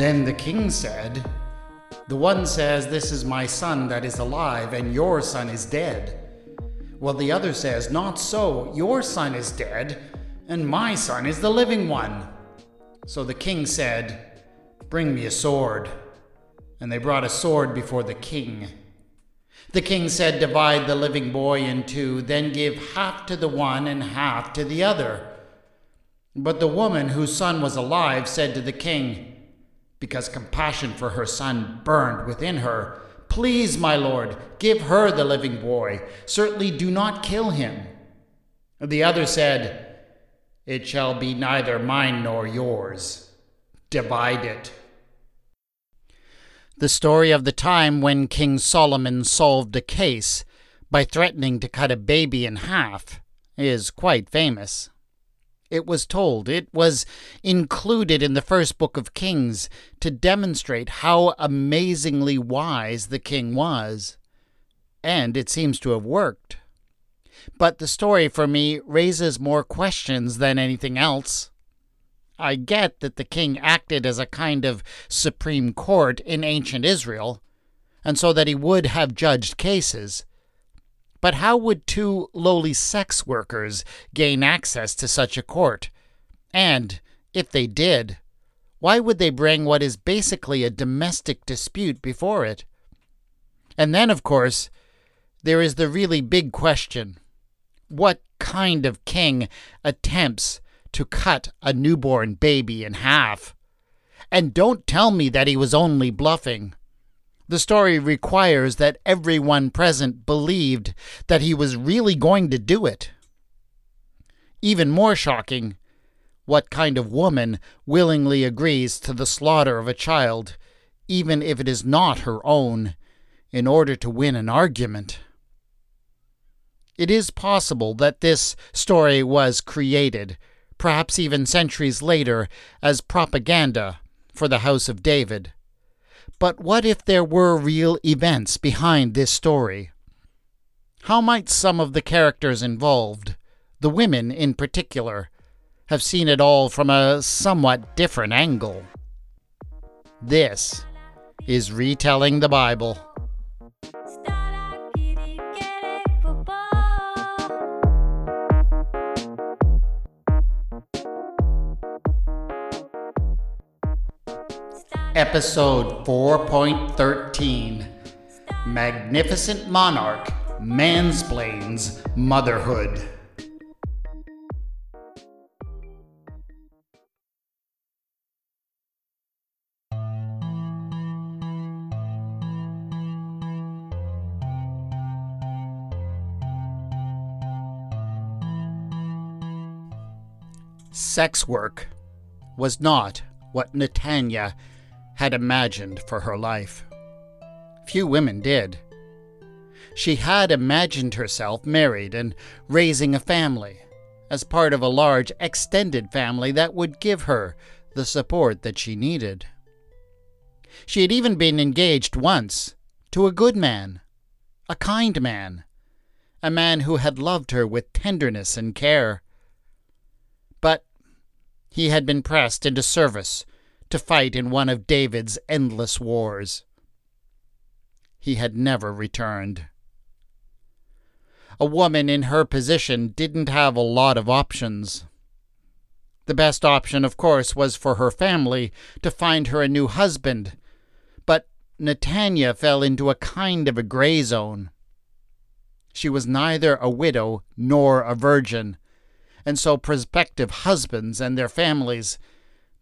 Then the king said, The one says, This is my son that is alive, and your son is dead. Well, the other says, Not so, your son is dead, and my son is the living one. So the king said, Bring me a sword. And they brought a sword before the king. The king said, Divide the living boy in two, then give half to the one and half to the other. But the woman whose son was alive said to the king, because compassion for her son burned within her, Please, my lord, give her the living boy. Certainly do not kill him. The other said, It shall be neither mine nor yours. Divide it. The story of the time when King Solomon solved a case by threatening to cut a baby in half is quite famous. It was told, it was included in the first book of Kings to demonstrate how amazingly wise the king was. And it seems to have worked. But the story for me raises more questions than anything else. I get that the king acted as a kind of supreme court in ancient Israel, and so that he would have judged cases. But how would two lowly sex workers gain access to such a court? And, if they did, why would they bring what is basically a domestic dispute before it? And then, of course, there is the really big question what kind of king attempts to cut a newborn baby in half. And don't tell me that he was only bluffing. The story requires that everyone present believed that he was really going to do it. Even more shocking, what kind of woman willingly agrees to the slaughter of a child, even if it is not her own, in order to win an argument? It is possible that this story was created perhaps even centuries later, as propaganda for the House of David. But what if there were real events behind this story? How might some of the characters involved, the women in particular, have seen it all from a somewhat different angle? This is Retelling the Bible. Episode 4.13 Magnificent Monarch Mansplains Motherhood. Sex work was not what Netanya had imagined for her life. Few women did. She had imagined herself married and raising a family, as part of a large extended family that would give her the support that she needed. She had even been engaged once to a good man, a kind man, a man who had loved her with tenderness and care. But he had been pressed into service to fight in one of David's endless wars. He had never returned. A woman in her position didn't have a lot of options. The best option, of course, was for her family to find her a new husband, but Netanya fell into a kind of a gray zone. She was neither a widow nor a virgin, and so prospective husbands and their families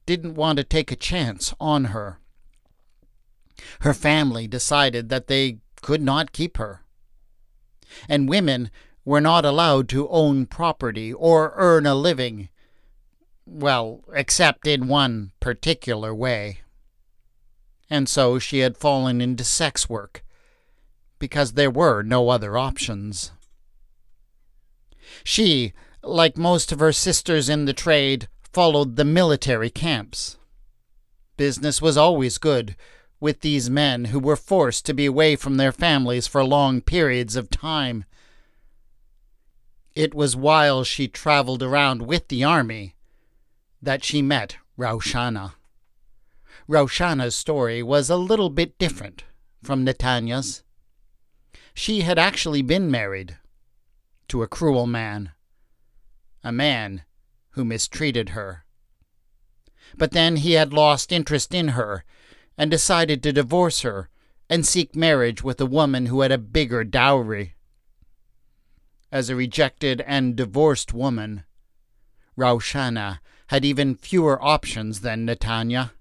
didn't want to take a chance on her. Her family decided that they could not keep her. And women were not allowed to own property or earn a living, well, except in one particular way. And so she had fallen into sex work, because there were no other options. She, like most of her sisters in the trade, followed the military camps. Business was always good with these men who were forced to be away from their families for long periods of time. It was while she traveled around with the army that she met Raushana. Raushana's story was a little bit different from Netanya's. She had actually been married to a cruel man, a man who mistreated her. But then he had lost interest in her and decided to divorce her and seek marriage with a woman who had a bigger dowry. As a rejected and divorced woman, Raushana had even fewer options than Netanya.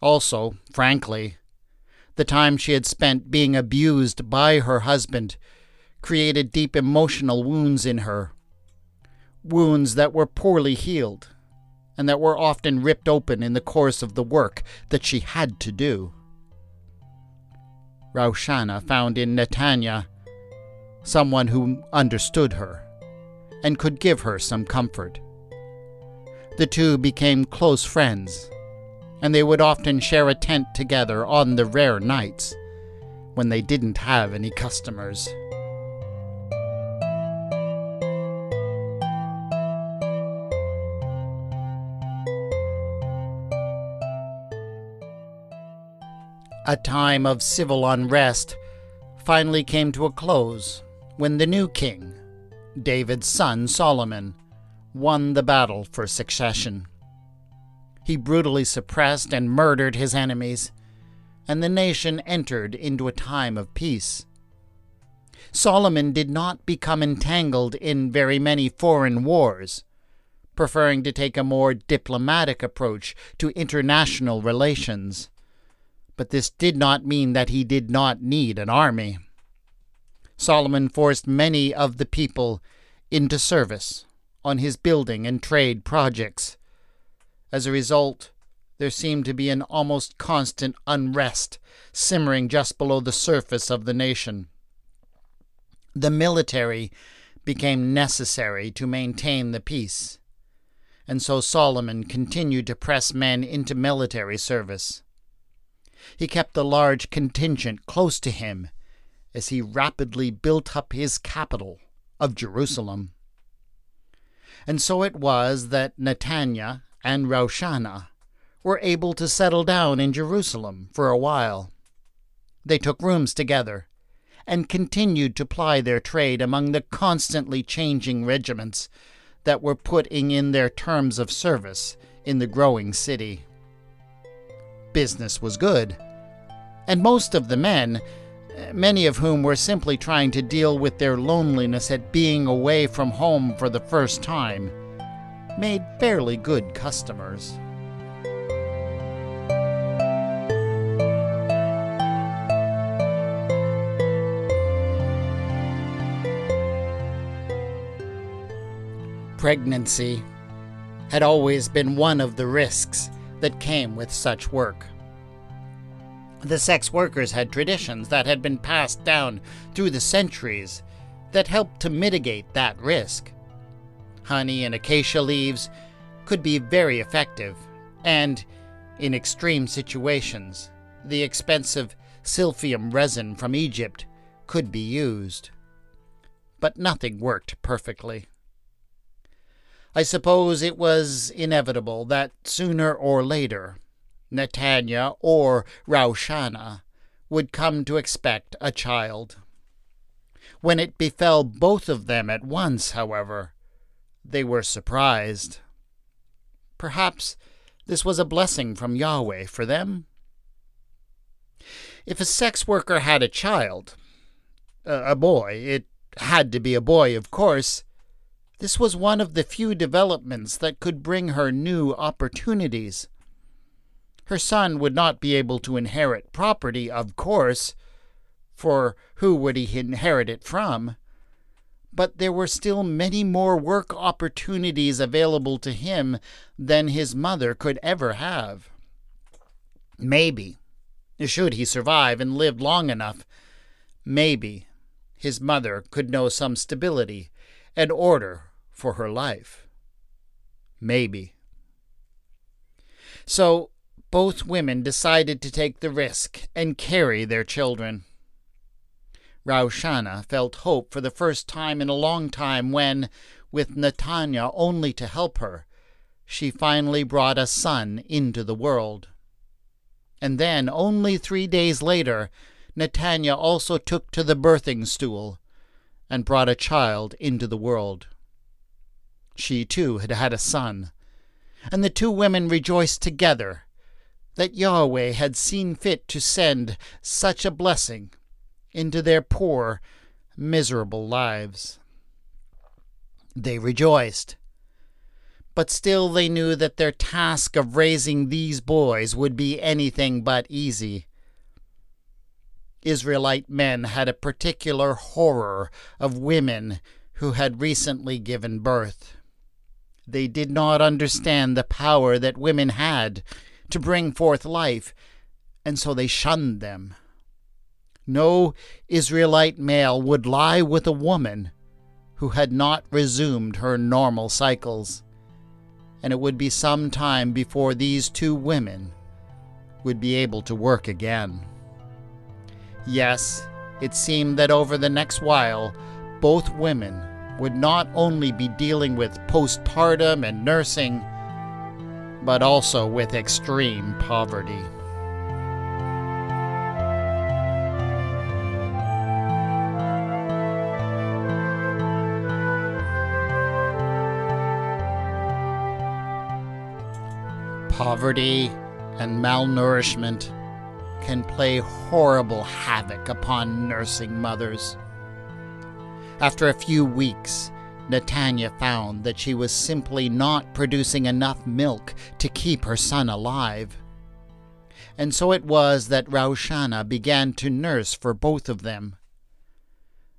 Also, frankly, the time she had spent being abused by her husband created deep emotional wounds in her. Wounds that were poorly healed, and that were often ripped open in the course of the work that she had to do. Raushana found in Netanya someone who understood her and could give her some comfort. The two became close friends, and they would often share a tent together on the rare nights when they didn't have any customers. A time of civil unrest finally came to a close when the new king, David's son Solomon, won the battle for succession. He brutally suppressed and murdered his enemies, and the nation entered into a time of peace. Solomon did not become entangled in very many foreign wars, preferring to take a more diplomatic approach to international relations but this did not mean that he did not need an army. Solomon forced many of the people into service on his building and trade projects. As a result, there seemed to be an almost constant unrest simmering just below the surface of the nation. The military became necessary to maintain the peace, and so Solomon continued to press men into military service. He kept a large contingent close to him as he rapidly built up his capital of Jerusalem. And so it was that Netanya and Raushana were able to settle down in Jerusalem for a while. They took rooms together and continued to ply their trade among the constantly changing regiments that were putting in their terms of service in the growing city business was good. And most of the men, many of whom were simply trying to deal with their loneliness at being away from home for the first time, made fairly good customers. Pregnancy had always been one of the risks that came with such work. The sex workers had traditions that had been passed down through the centuries that helped to mitigate that risk. Honey and acacia leaves could be very effective, and, in extreme situations, the expensive silphium resin from Egypt could be used. But nothing worked perfectly. I suppose it was inevitable that sooner or later Netanya or Raushana would come to expect a child. When it befell both of them at once, however, they were surprised. Perhaps this was a blessing from Yahweh for them. If a sex worker had a child, a boy, it had to be a boy, of course, this was one of the few developments that could bring her new opportunities. Her son would not be able to inherit property, of course, for who would he inherit it from? But there were still many more work opportunities available to him than his mother could ever have. Maybe, should he survive and live long enough, maybe his mother could know some stability and order for her life. Maybe. So both women decided to take the risk and carry their children. Raushana felt hope for the first time in a long time when, with Netanya only to help her, she finally brought a son into the world. And then, only three days later, Netanya also took to the birthing stool and brought a child into the world. She too had had a son, and the two women rejoiced together that Yahweh had seen fit to send such a blessing into their poor, miserable lives. They rejoiced, but still they knew that their task of raising these boys would be anything but easy. Israelite men had a particular horror of women who had recently given birth. They did not understand the power that women had to bring forth life, and so they shunned them. No Israelite male would lie with a woman who had not resumed her normal cycles, and it would be some time before these two women would be able to work again. Yes, it seemed that over the next while, both women would not only be dealing with postpartum and nursing, but also with extreme poverty. Poverty and malnourishment can play horrible havoc upon nursing mothers. After a few weeks, Netanya found that she was simply not producing enough milk to keep her son alive. And so it was that Raushana began to nurse for both of them.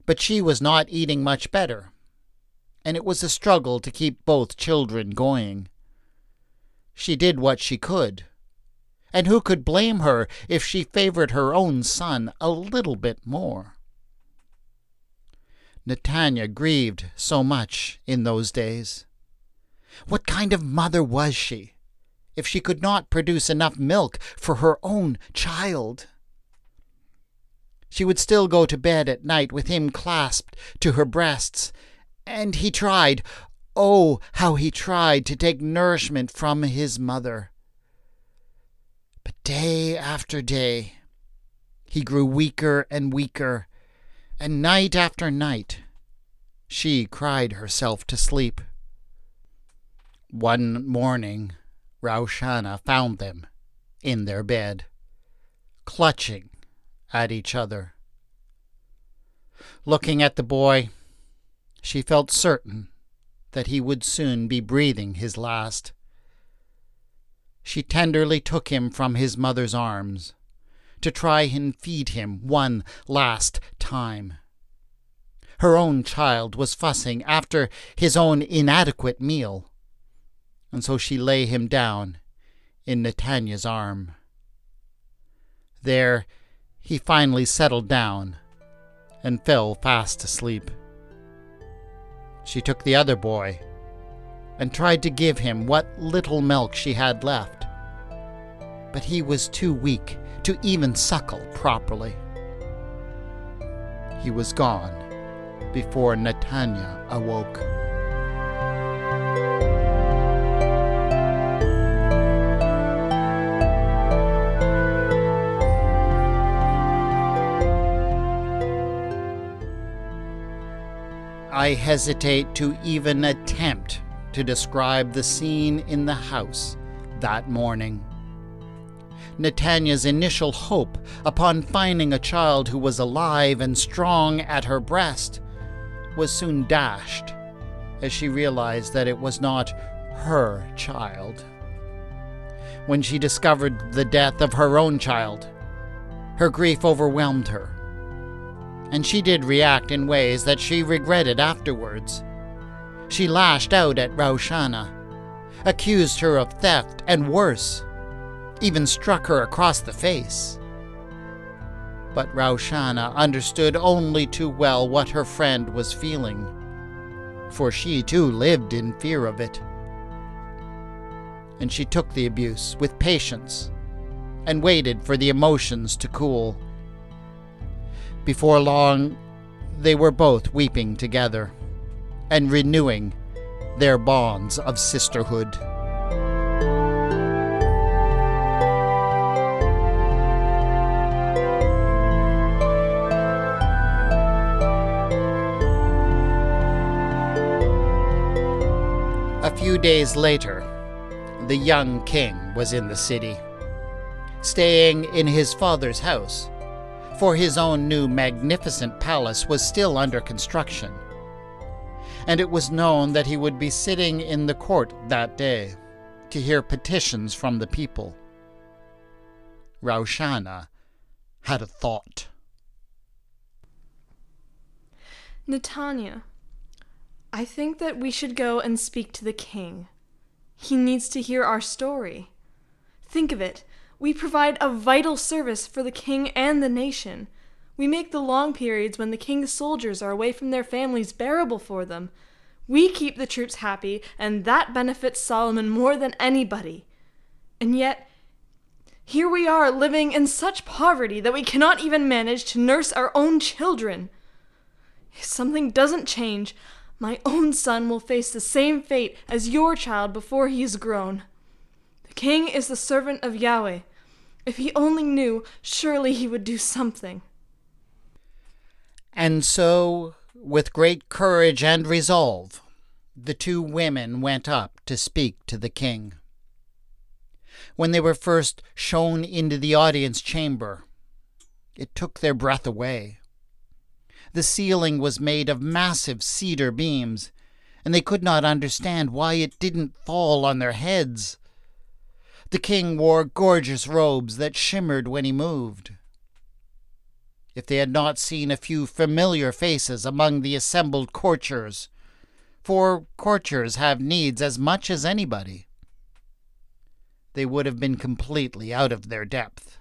But she was not eating much better, and it was a struggle to keep both children going. She did what she could and who could blame her if she favored her own son a little bit more? Netanya grieved so much in those days. What kind of mother was she, if she could not produce enough milk for her own child? She would still go to bed at night with him clasped to her breasts, and he tried, oh, how he tried to take nourishment from his mother. But day after day, he grew weaker and weaker, and night after night, she cried herself to sleep. One morning, Raushana found them in their bed, clutching at each other. Looking at the boy, she felt certain that he would soon be breathing his last. She tenderly took him from his mother's arms to try and feed him one last time. Her own child was fussing after his own inadequate meal, and so she lay him down in Netanya's arm. There he finally settled down and fell fast asleep. She took the other boy and tried to give him what little milk she had left. But he was too weak to even suckle properly. He was gone before Netanya awoke. I hesitate to even attempt to describe the scene in the house that morning. Netanya's initial hope upon finding a child who was alive and strong at her breast was soon dashed as she realized that it was not her child. When she discovered the death of her own child, her grief overwhelmed her, and she did react in ways that she regretted afterwards. She lashed out at Raushana, accused her of theft, and worse, even struck her across the face. But Raushana understood only too well what her friend was feeling, for she too lived in fear of it. And she took the abuse with patience and waited for the emotions to cool. Before long, they were both weeping together and renewing their bonds of sisterhood. Few days later, the young king was in the city, staying in his father's house, for his own new magnificent palace was still under construction. And it was known that he would be sitting in the court that day to hear petitions from the people. Raushana had a thought. Netanya, I think that we should go and speak to the king. He needs to hear our story. Think of it. We provide a vital service for the king and the nation. We make the long periods when the king's soldiers are away from their families bearable for them. We keep the troops happy, and that benefits Solomon more than anybody. And yet, here we are living in such poverty that we cannot even manage to nurse our own children. If something doesn't change, my own son will face the same fate as your child before he is grown. The king is the servant of Yahweh. If he only knew, surely he would do something. And so, with great courage and resolve, the two women went up to speak to the king. When they were first shown into the audience chamber, it took their breath away. The ceiling was made of massive cedar beams, and they could not understand why it didn't fall on their heads. The king wore gorgeous robes that shimmered when he moved. If they had not seen a few familiar faces among the assembled courtiers, for courtiers have needs as much as anybody, they would have been completely out of their depth.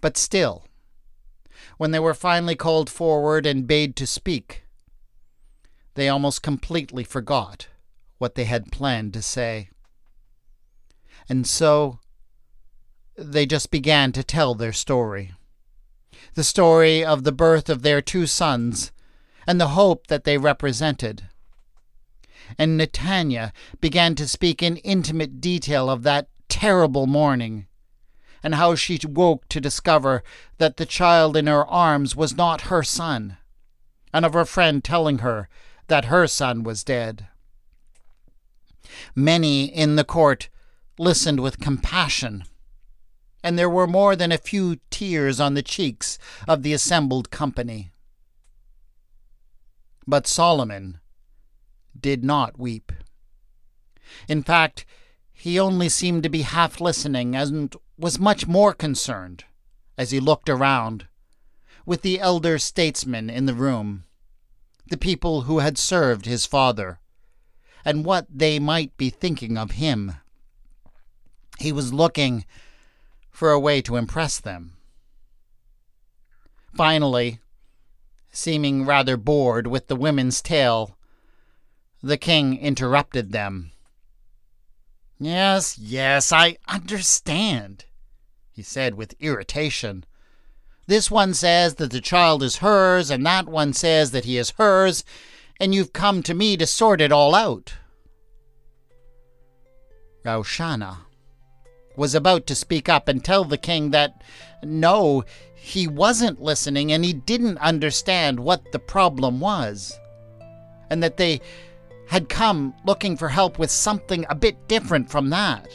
But still, when they were finally called forward and bade to speak, they almost completely forgot what they had planned to say. And so they just began to tell their story. The story of the birth of their two sons and the hope that they represented. And Netanya began to speak in intimate detail of that terrible morning and how she woke to discover that the child in her arms was not her son, and of her friend telling her that her son was dead. Many in the court listened with compassion, and there were more than a few tears on the cheeks of the assembled company. But Solomon did not weep. In fact, he only seemed to be half listening and was much more concerned, as he looked around, with the elder statesmen in the room, the people who had served his father, and what they might be thinking of him. He was looking for a way to impress them. Finally, seeming rather bored with the women's tale, the king interrupted them. Yes, yes, I understand he said with irritation. This one says that the child is hers, and that one says that he is hers, and you've come to me to sort it all out. Raushana was about to speak up and tell the king that no, he wasn't listening and he didn't understand what the problem was, and that they had come looking for help with something a bit different from that.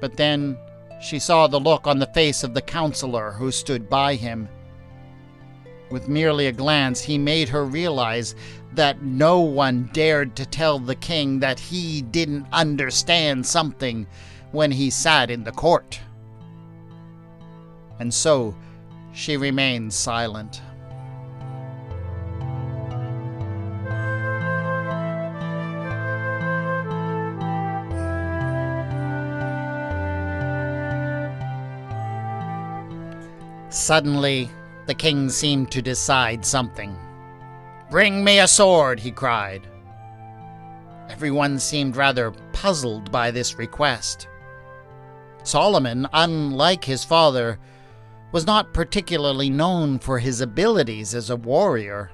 But then she saw the look on the face of the counselor who stood by him. With merely a glance, he made her realize that no one dared to tell the king that he didn't understand something when he sat in the court. And so she remained silent. Suddenly, the king seemed to decide something. Bring me a sword, he cried. Everyone seemed rather puzzled by this request. Solomon, unlike his father, was not particularly known for his abilities as a warrior.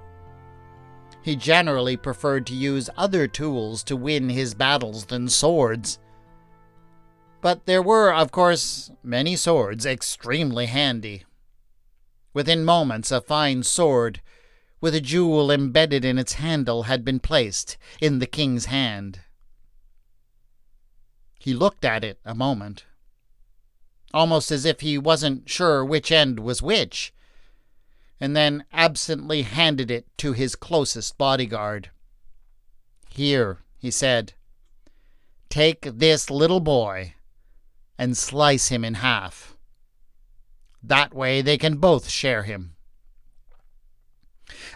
He generally preferred to use other tools to win his battles than swords. But there were, of course, many swords extremely handy. Within moments, a fine sword with a jewel embedded in its handle had been placed in the king's hand. He looked at it a moment, almost as if he wasn't sure which end was which, and then absently handed it to his closest bodyguard. Here, he said, take this little boy and slice him in half. That way they can both share him.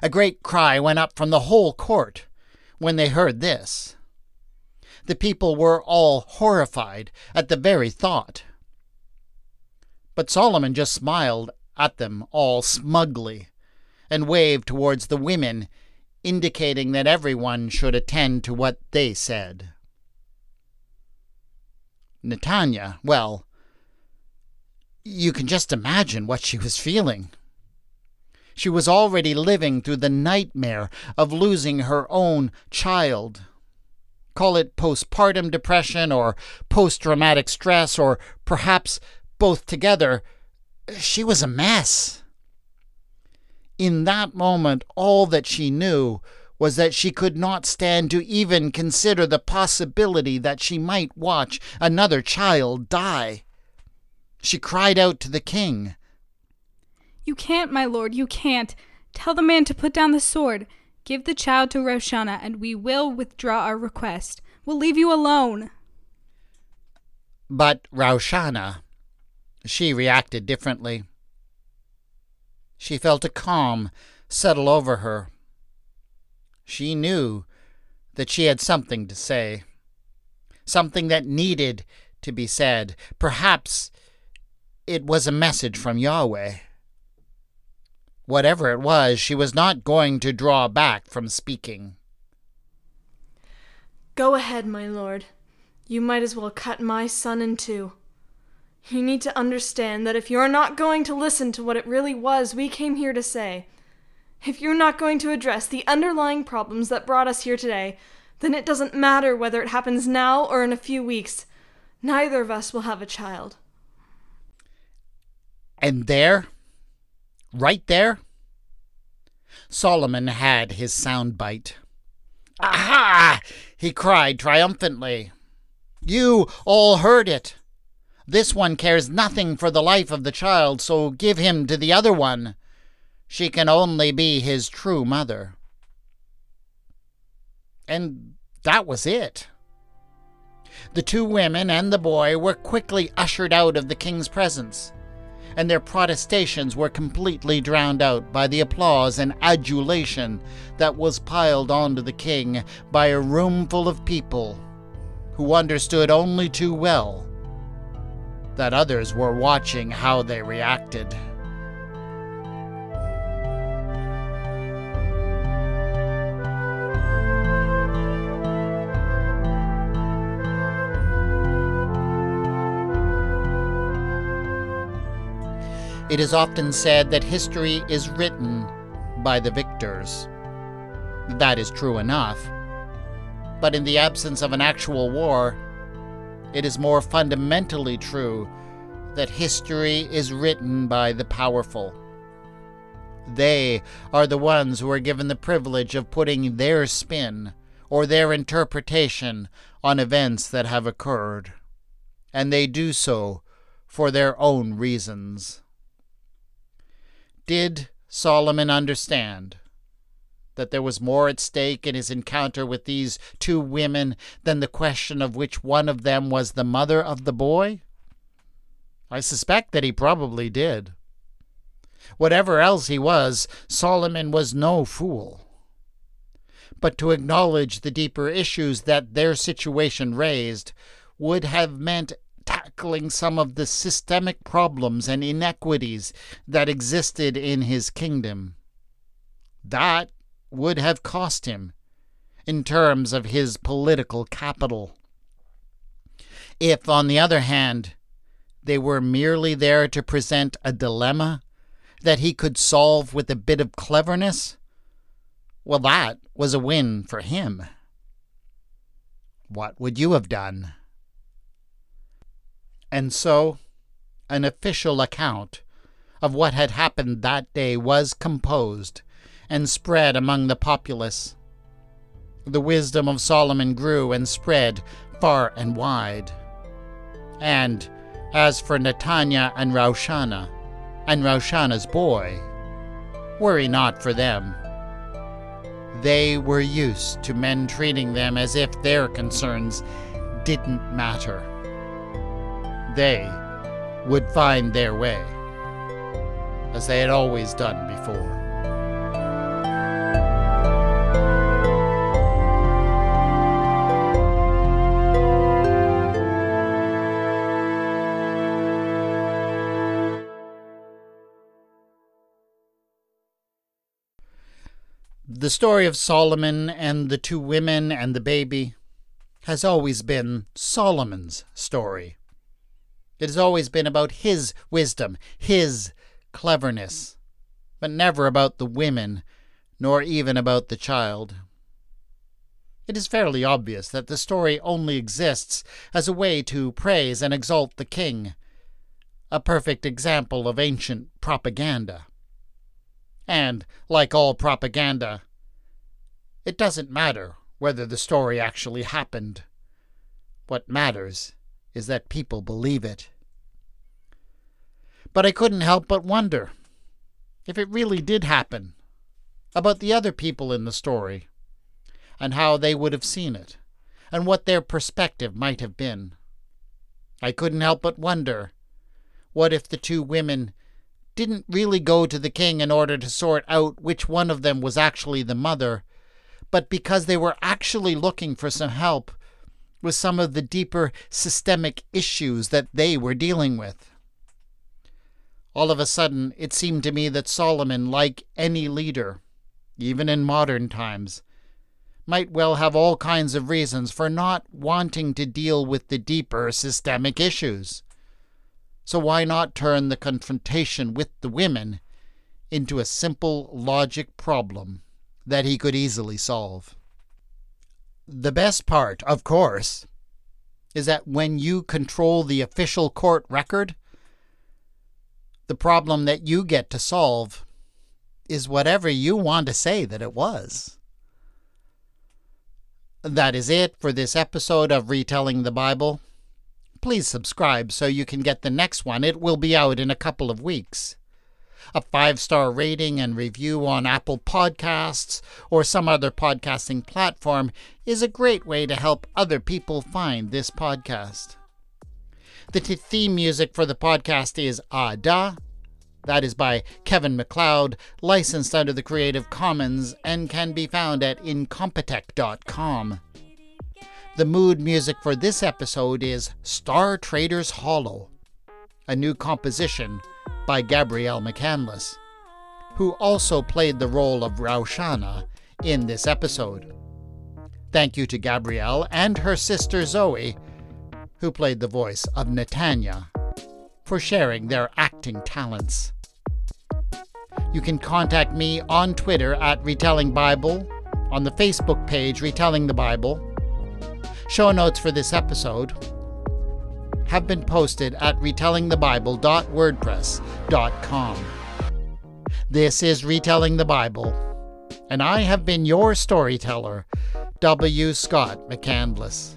A great cry went up from the whole court when they heard this. The people were all horrified at the very thought. But Solomon just smiled at them all smugly and waved towards the women, indicating that everyone should attend to what they said. Netanya, well, you can just imagine what she was feeling. She was already living through the nightmare of losing her own child Call it postpartum depression or post traumatic stress or perhaps both together. She was a mess. In that moment, all that she knew was that she could not stand to even consider the possibility that she might watch another child die. She cried out to the king. You can't, my lord, you can't. Tell the man to put down the sword. Give the child to Raushana, and we will withdraw our request. We'll leave you alone. But Raushana, she reacted differently. She felt a calm settle over her. She knew that she had something to say, something that needed to be said. Perhaps it was a message from Yahweh. Whatever it was, she was not going to draw back from speaking. Go ahead, my lord. You might as well cut my son in two. You need to understand that if you're not going to listen to what it really was we came here to say, if you're not going to address the underlying problems that brought us here today, then it doesn't matter whether it happens now or in a few weeks. Neither of us will have a child. And there, right there, Solomon had his sound bite. Ah. Aha! he cried triumphantly. You all heard it. This one cares nothing for the life of the child, so give him to the other one. She can only be his true mother. And that was it. The two women and the boy were quickly ushered out of the king's presence and their protestations were completely drowned out by the applause and adulation that was piled onto the king by a roomful of people who understood only too well that others were watching how they reacted. It is often said that history is written by the victors. That is true enough. But in the absence of an actual war, it is more fundamentally true that history is written by the powerful. They are the ones who are given the privilege of putting their spin or their interpretation on events that have occurred, and they do so for their own reasons. Did Solomon understand that there was more at stake in his encounter with these two women than the question of which one of them was the mother of the boy? I suspect that he probably did. Whatever else he was, Solomon was no fool. But to acknowledge the deeper issues that their situation raised would have meant tackling some of the systemic problems and inequities that existed in his kingdom. That would have cost him in terms of his political capital. If, on the other hand, they were merely there to present a dilemma that he could solve with a bit of cleverness, well, that was a win for him. What would you have done? And so, an official account of what had happened that day was composed and spread among the populace. The wisdom of Solomon grew and spread far and wide. And as for Netanya and Raushana, and Raushana's boy, worry not for them. They were used to men treating them as if their concerns didn't matter. They would find their way, as they had always done before. The story of Solomon and the two women and the baby has always been Solomon's story. It has always been about his wisdom, his cleverness, but never about the women, nor even about the child. It is fairly obvious that the story only exists as a way to praise and exalt the king, a perfect example of ancient propaganda. And, like all propaganda, it doesn't matter whether the story actually happened. What matters is that people believe it. But I couldn't help but wonder if it really did happen, about the other people in the story, and how they would have seen it, and what their perspective might have been. I couldn't help but wonder what if the two women didn't really go to the king in order to sort out which one of them was actually the mother, but because they were actually looking for some help with some of the deeper systemic issues that they were dealing with. All of a sudden, it seemed to me that Solomon, like any leader, even in modern times, might well have all kinds of reasons for not wanting to deal with the deeper systemic issues. So why not turn the confrontation with the women into a simple logic problem that he could easily solve? The best part, of course, is that when you control the official court record, the problem that you get to solve is whatever you want to say that it was. That is it for this episode of Retelling the Bible. Please subscribe so you can get the next one. It will be out in a couple of weeks. A five star rating and review on Apple Podcasts or some other podcasting platform is a great way to help other people find this podcast. The theme music for the podcast is Ada. That is by Kevin MacLeod, licensed under the Creative Commons, and can be found at incompetech.com. The mood music for this episode is Star Traders Hollow, a new composition by Gabrielle McCandless, who also played the role of Raushana in this episode. Thank you to Gabrielle and her sister Zoe, who played the voice of Netanya, for sharing their acting talents. You can contact me on Twitter at Retelling Bible, on the Facebook page Retelling the Bible. Show notes for this episode have been posted at retellingthebible.wordpress.com. This is Retelling the Bible, and I have been your storyteller, W. Scott McCandless.